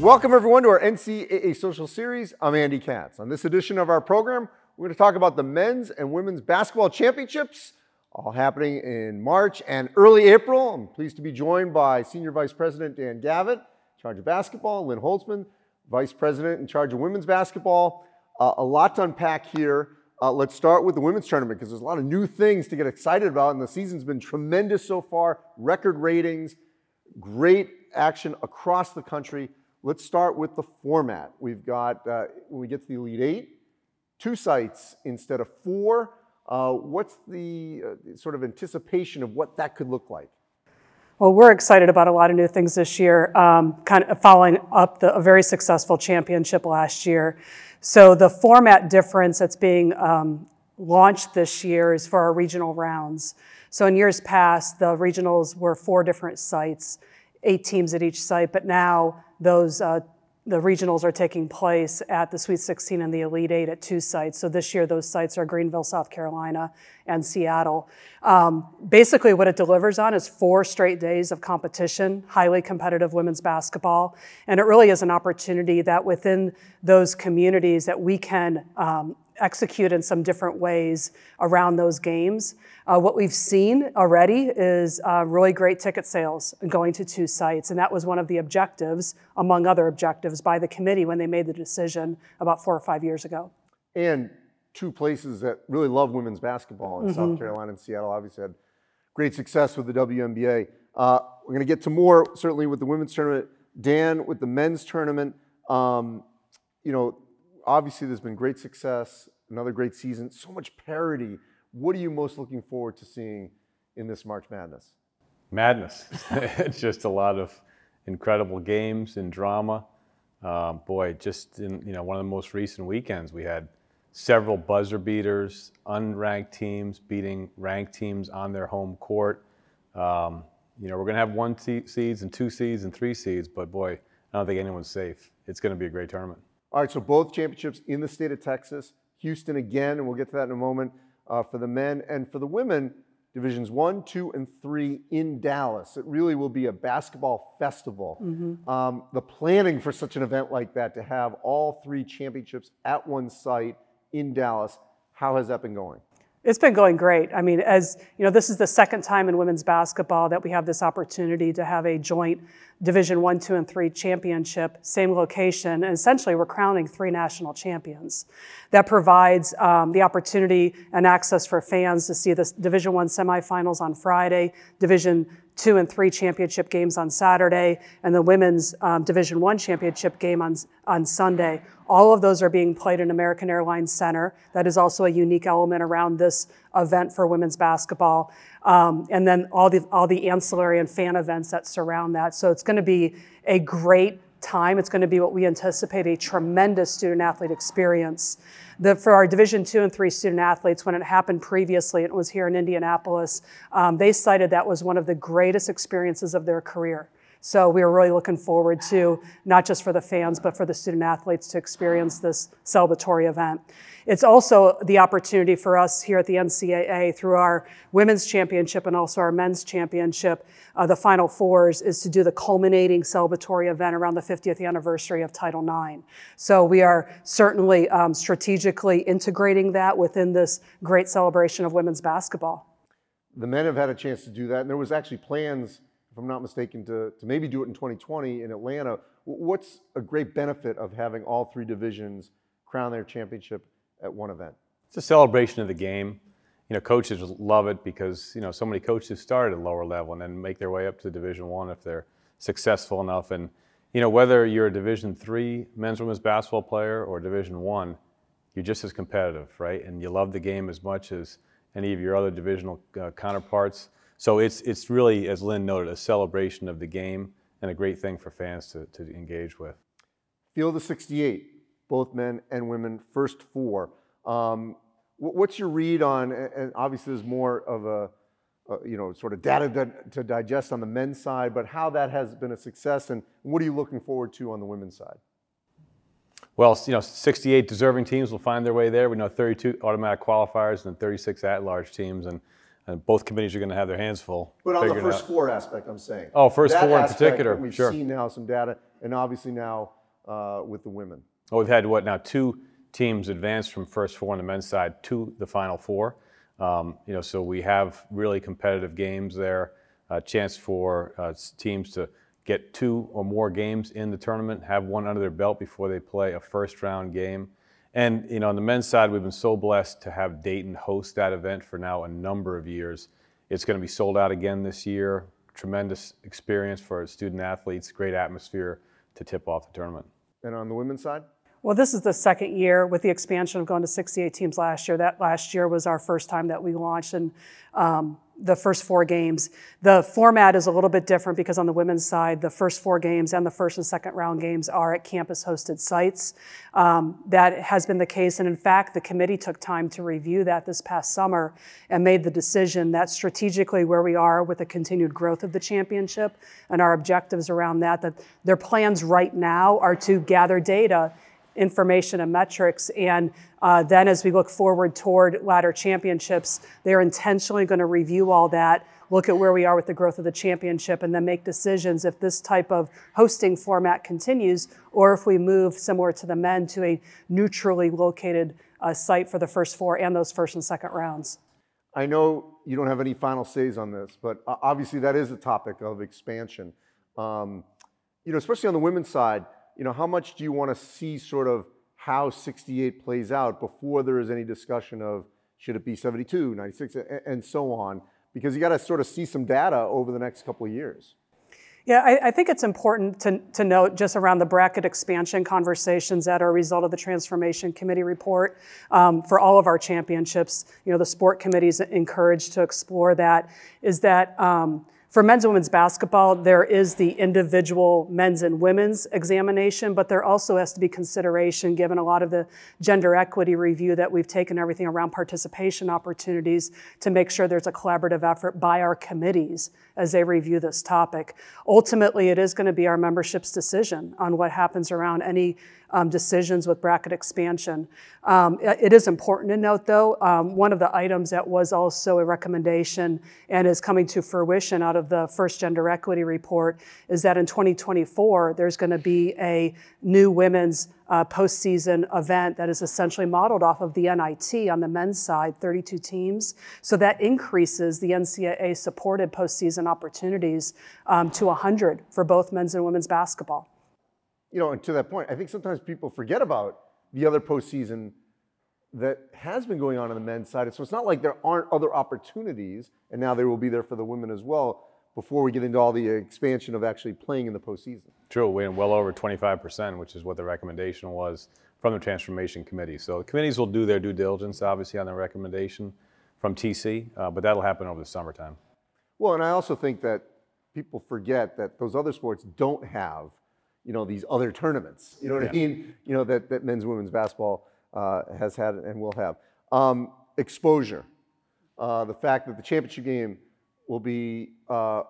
Welcome, everyone, to our NCAA Social Series. I'm Andy Katz. On this edition of our program, we're going to talk about the men's and women's basketball championships, all happening in March and early April. I'm pleased to be joined by Senior Vice President Dan Gavitt, in charge of basketball, Lynn Holzman, Vice President in charge of women's basketball. Uh, a lot to unpack here. Uh, let's start with the women's tournament because there's a lot of new things to get excited about, and the season's been tremendous so far. Record ratings, great action across the country. Let's start with the format. We've got, uh, when we get to the Elite Eight, two sites instead of four. Uh, what's the uh, sort of anticipation of what that could look like? Well, we're excited about a lot of new things this year, um, kind of following up the, a very successful championship last year. So the format difference that's being um, launched this year is for our regional rounds. So in years past, the regionals were four different sites, eight teams at each site, but now those uh, the regionals are taking place at the Sweet 16 and the Elite Eight at two sites. So this year, those sites are Greenville, South Carolina, and Seattle. Um, basically, what it delivers on is four straight days of competition, highly competitive women's basketball, and it really is an opportunity that within those communities that we can um, execute in some different ways around those games. Uh, what we've seen already is uh, really great ticket sales going to two sites, and that was one of the objectives, among other objectives, by the committee when they made the decision about four or five years ago. And two places that really love women's basketball in mm-hmm. South Carolina and Seattle obviously had great success with the WNBA. Uh, we're going to get to more certainly with the women's tournament. Dan, with the men's tournament, um, you know, obviously there's been great success, another great season, so much parity. What are you most looking forward to seeing in this March Madness? Madness. it's just a lot of incredible games and drama. Uh, boy, just in you know one of the most recent weekends, we had several buzzer beaters, unranked teams beating ranked teams on their home court. Um, you know, we're going to have one seeds and two seeds and three seeds, but boy, I don't think anyone's safe. It's going to be a great tournament. All right, so both championships in the state of Texas, Houston again, and we'll get to that in a moment uh, for the men. And for the women, divisions one, two, and three in Dallas. It really will be a basketball festival. Mm-hmm. Um, the planning for such an event like that, to have all three championships at one site in Dallas, how has that been going? It's been going great. I mean, as you know, this is the second time in women's basketball that we have this opportunity to have a joint Division One, Two, and Three championship, same location, and essentially we're crowning three national champions. That provides um, the opportunity and access for fans to see the Division One semifinals on Friday, Division Two and Three championship games on Saturday, and the women's um, Division One championship game on on Sunday. All of those are being played in American Airlines Center. That is also a unique element around this event for women's basketball. Um, and then all the, all the ancillary and fan events that surround that. So it's going to be a great time. It's going to be what we anticipate a tremendous student athlete experience. The, for our Division two and three student athletes, when it happened previously, it was here in Indianapolis, um, they cited that was one of the greatest experiences of their career. So we are really looking forward to, not just for the fans, but for the student athletes to experience this celebratory event. It's also the opportunity for us here at the NCAA through our women's championship and also our men's championship, uh, the Final Fours, is to do the culminating celebratory event around the 50th anniversary of Title IX. So we are certainly um, strategically integrating that within this great celebration of women's basketball. The men have had a chance to do that, and there was actually plans I'm not mistaken, to, to maybe do it in 2020 in Atlanta. What's a great benefit of having all three divisions crown their championship at one event? It's a celebration of the game. You know, coaches love it because you know so many coaches start at a lower level and then make their way up to Division One if they're successful enough. And you know, whether you're a Division Three men's women's basketball player or Division One, you're just as competitive, right? And you love the game as much as any of your other divisional uh, counterparts. So it's, it's really, as Lynn noted, a celebration of the game and a great thing for fans to, to engage with. Field of 68, both men and women, first four. Um, what's your read on, and obviously there's more of a, you know, sort of data to, to digest on the men's side, but how that has been a success and what are you looking forward to on the women's side? Well, you know, 68 deserving teams will find their way there. We know 32 automatic qualifiers and 36 at-large teams, and and both committees are going to have their hands full. But on the figuring first out- four aspect, I'm saying. Oh, first That four in aspect particular, that We've sure. seen now some data, and obviously now uh, with the women. Well, we've had what now two teams advance from first four on the men's side to the final four. Um, you know, so we have really competitive games there. A chance for uh, s- teams to get two or more games in the tournament, have one under their belt before they play a first round game. And you know, on the men's side, we've been so blessed to have Dayton host that event for now a number of years. It's going to be sold out again this year. Tremendous experience for student athletes. Great atmosphere to tip off the tournament. And on the women's side? Well, this is the second year with the expansion of going to 68 teams last year. That last year was our first time that we launched and um, the first four games. The format is a little bit different because on the women's side, the first four games and the first and second round games are at campus hosted sites. Um, that has been the case. And in fact, the committee took time to review that this past summer and made the decision that strategically where we are with the continued growth of the championship and our objectives around that, that their plans right now are to gather data information and metrics. And uh, then as we look forward toward ladder championships, they're intentionally going to review all that, look at where we are with the growth of the championship, and then make decisions if this type of hosting format continues or if we move similar to the men to a neutrally located uh, site for the first four and those first and second rounds. I know you don't have any final says on this, but uh, obviously that is a topic of expansion. Um, you know, especially on the women's side, you know, how much do you want to see sort of how 68 plays out before there is any discussion of should it be 72, 96, and so on? Because you got to sort of see some data over the next couple of years. Yeah, I, I think it's important to, to note just around the bracket expansion conversations that are a result of the Transformation Committee report um, for all of our championships. You know, the sport committees encouraged to explore that. Is that um, for men's and women's basketball, there is the individual men's and women's examination, but there also has to be consideration given a lot of the gender equity review that we've taken everything around participation opportunities to make sure there's a collaborative effort by our committees as they review this topic. Ultimately, it is going to be our membership's decision on what happens around any um, decisions with bracket expansion. Um, it is important to note, though, um, one of the items that was also a recommendation and is coming to fruition out of the first gender equity report is that in 2024, there's going to be a new women's uh, postseason event that is essentially modeled off of the NIT on the men's side, 32 teams. So that increases the NCAA supported postseason opportunities um, to 100 for both men's and women's basketball. You know, and to that point, I think sometimes people forget about the other postseason that has been going on on the men's side. So it's not like there aren't other opportunities, and now they will be there for the women as well before we get into all the expansion of actually playing in the postseason. True, we well over 25%, which is what the recommendation was from the Transformation Committee. So the committees will do their due diligence, obviously, on the recommendation from TC, uh, but that'll happen over the summertime. Well, and I also think that people forget that those other sports don't have, you know, these other tournaments. You know what I mean? You know that, that men's women's basketball uh, has had and will have. Um, exposure, uh, the fact that the championship game will be uh,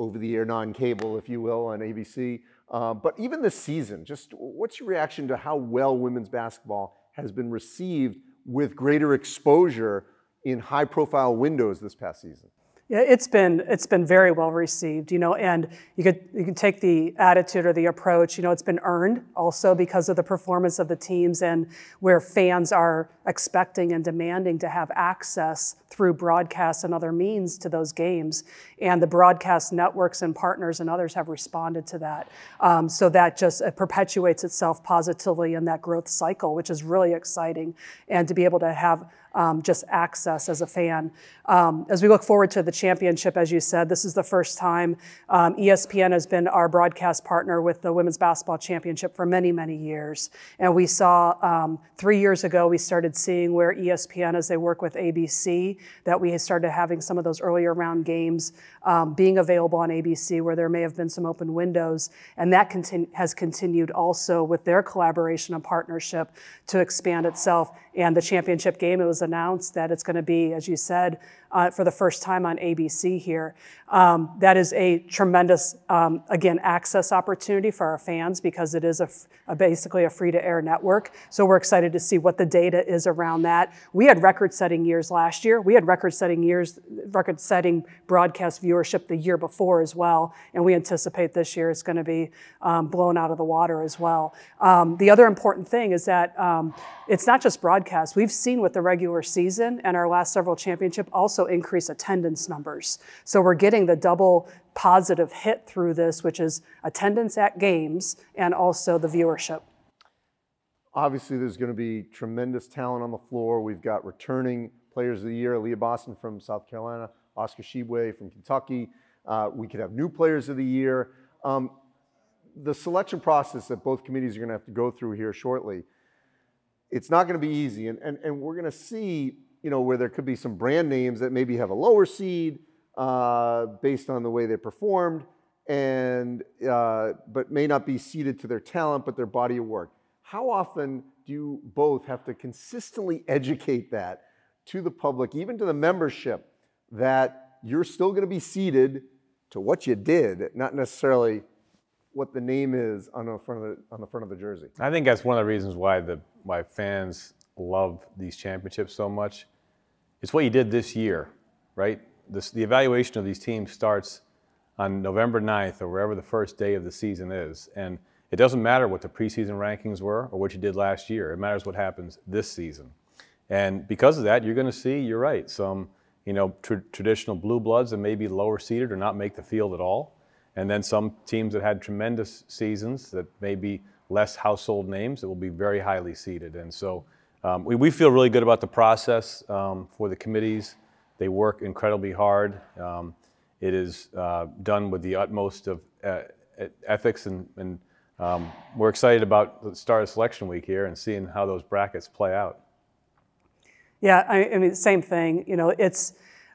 over the air, non-cable, if you will, on ABC. Uh, but even this season, just what's your reaction to how well women's basketball has been received with greater exposure in high-profile windows this past season? Yeah, it's been it's been very well received, you know, and you could you can take the attitude or the approach, you know, it's been earned also because of the performance of the teams and where fans are expecting and demanding to have access through broadcasts and other means to those games, and the broadcast networks and partners and others have responded to that. Um, so that just it perpetuates itself positively in that growth cycle, which is really exciting, and to be able to have um, just access as a fan. Um, as we look forward to the championship, as you said, this is the first time um, ESPN has been our broadcast partner with the Women's Basketball Championship for many, many years. And we saw um, three years ago, we started seeing where ESPN, as they work with ABC, that we started having some of those earlier round games um, being available on ABC where there may have been some open windows. And that continu- has continued also with their collaboration and partnership to expand itself. And the championship game, it announced that it's going to be, as you said, uh, for the first time on ABC here. Um, that is a tremendous, um, again, access opportunity for our fans because it is a, a basically a free to air network. So we're excited to see what the data is around that. We had record setting years last year. We had record setting years, record setting broadcast viewership the year before as well. And we anticipate this year it's going to be um, blown out of the water as well. Um, the other important thing is that um, it's not just broadcast. We've seen with the regular season and our last several championship also increase attendance numbers. So we're getting the double positive hit through this, which is attendance at games and also the viewership. Obviously, there's going to be tremendous talent on the floor. We've got returning players of the year, Aliyah Boston from South Carolina, Oscar Tshiebwe from Kentucky. Uh, we could have new players of the year. Um, the selection process that both committees are going to have to go through here shortly, it's not going to be easy. And, and, and we're going to see, you know, where there could be some brand names that maybe have a lower seed uh, based on the way they performed, and uh, but may not be seeded to their talent, but their body of work. How often do you both have to consistently educate that to the public, even to the membership, that you're still going to be seeded to what you did, not necessarily what the name is on the front of the, on the front of the jersey. I think that's one of the reasons why the why fans love these championships so much. It's what you did this year, right? This, the evaluation of these teams starts on November 9th or wherever the first day of the season is. And it doesn't matter what the preseason rankings were or what you did last year. It matters what happens this season. And because of that, you're going to see, you're right, some you know, tr- traditional blue bloods that may be lower seeded or not make the field at all. And then some teams that had tremendous seasons that may be less household names that will be very highly seeded. And so um, we, we feel really good about the process um, for the committees. They work incredibly hard. Um, it is uh, done with the utmost of uh, ethics, and, and um, we're excited about the start of selection week here and seeing how those brackets play out. Yeah, I, I mean, same thing. You know, it's.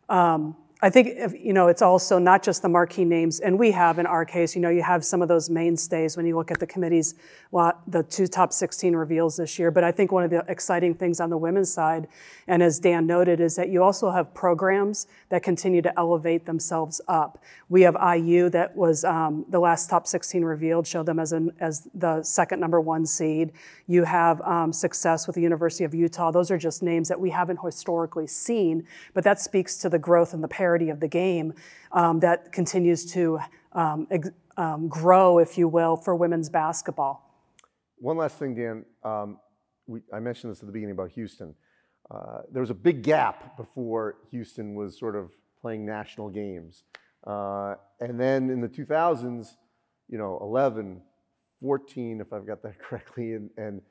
Um, I think you know it's also not just the marquee names, and we have in our case, you know, you have some of those mainstays when you look at the committees, well, the two top 16 reveals this year. But I think one of the exciting things on the women's side, and as Dan noted, is that you also have programs that continue to elevate themselves up. We have IU that was um, the last top 16 revealed, showed them as an as the second number one seed. You have um, success with the University of Utah. Those are just names that we haven't historically seen, but that speaks to the growth and the parity of the game um, that continues to um, ex- um, grow, if you will, for women's basketball. One last thing, Dan. Um, we, I mentioned this at the beginning about Houston. Uh, there was a big gap before Houston was sort of playing national games. Uh, and then in the 2000s, you know, 11, 14, if I've got that correctly, and, and,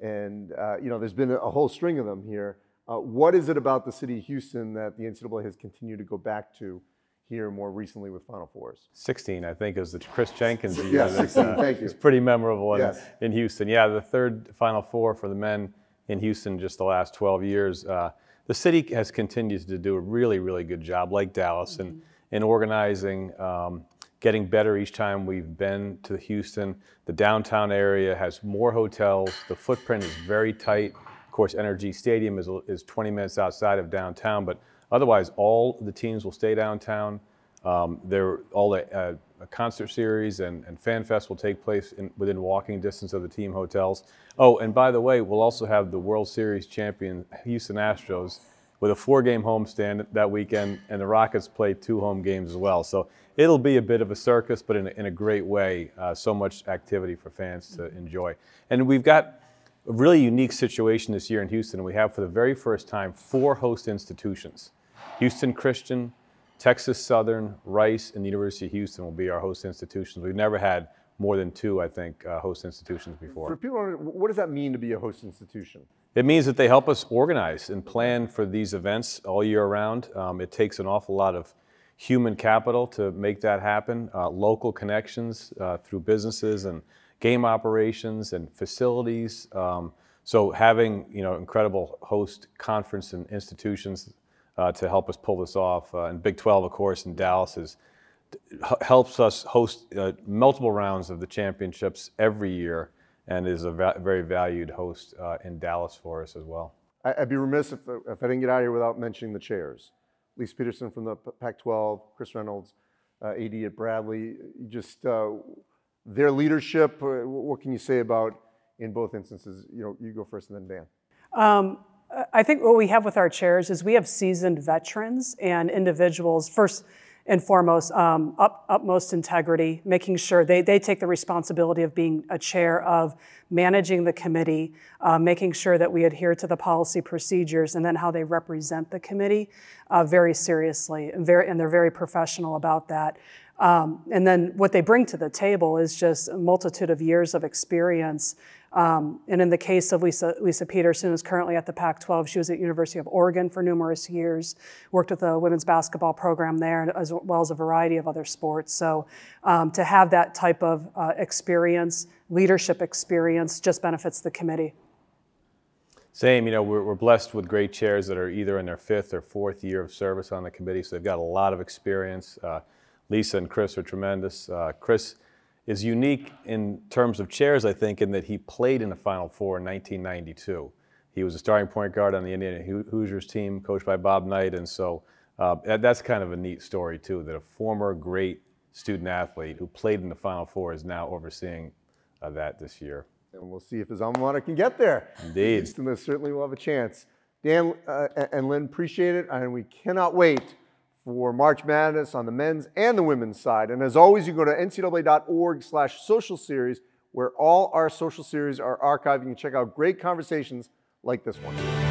and uh, you know, there's been a whole string of them here. Uh, what is it about the city of Houston that the NCAA has continued to go back to here more recently with Final Fours? 16, I think, is the Kris Jenkins year. yes, 16, uh, thank you. It's pretty memorable in, yes. in, Houston. Yeah, the third Final Four for the men in Houston just the last 12 years. Uh, the city has continued to do a really, really good job, like Dallas, mm-hmm. in, in organizing, um, getting better each time we've been to Houston. The downtown area has more hotels. The footprint is very tight course, NRG Stadium is, is 20 minutes outside of downtown, but otherwise, all the teams will stay downtown. Um, there, all the uh, concert series and, and fan fest will take place in, within walking distance of the team hotels. Oh, and by the way, we'll also have the World Series champion Houston Astros with a four-game homestand that weekend, and the Rockets play two home games as well. So it'll be a bit of a circus, but in a, in a great way. Uh, so much activity for fans to enjoy, and we've got a really unique situation this year in Houston. We have for the very first time four host institutions Houston Christian, Texas Southern, Rice, and the University of Houston will be our host institutions. We've never had more than two, I think, uh, host institutions before. For people, what does that mean to be a host institution? It means that they help us organize and plan for these events all year round. Um, it takes an awful lot of human capital to make that happen, uh, local connections uh, through businesses and game operations and facilities. Um, so having you know incredible host conference and institutions uh, to help us pull this off, uh, and Big 12, of course, in Dallas is helps us host uh, multiple rounds of the championships every year, and is a va- very valued host uh, in Dallas for us as well. I'd be remiss if, if I didn't get out of here without mentioning the chairs. Lisa Peterson from the Pac-12, Chris Reynolds, uh, AD at Bradley. Just uh, their leadership. Uh, what can you say about in both instances? You know, you go first, and then Dan. Um, I think what we have with our chairs is we have seasoned veterans and individuals. First and foremost, um, up, utmost integrity, making sure they, they take the responsibility of being a chair of managing the committee, uh, making sure that we adhere to the policy procedures, and then how they represent the committee uh, very seriously. And, very, and they're very professional about that. Um, and then what they bring to the table is just a multitude of years of experience. Um, and in the case of Lisa, Lisa Peterson, who's currently at the Pac-12, she was at University of Oregon for numerous years, worked with the women's basketball program there, as well as a variety of other sports. So um, to have that type of uh, experience, leadership experience, just benefits the committee. Same, you know, we're, we're, blessed with great chairs that are either in their fifth or fourth year of service on the committee, so they've got a lot of experience. Uh, Lisa and Chris are tremendous. Uh, Chris is unique in terms of chairs, I think, in that he played in the Final Four in 1992. He was a starting point guard on the Indiana Hoosiers team, coached by Bob Knight, and so uh, that's kind of a neat story too. That a former great student athlete who played in the Final Four is now overseeing uh, that this year. And we'll see if his alma mater can get there. Indeed, Houston certainly will have a chance. Dan uh, and Lynn, appreciate it, and we cannot wait for March Madness on the men's and the women's side. And as always, you go to ncaa.org slash social series, where all our social series are archived. You can check out great conversations like this one.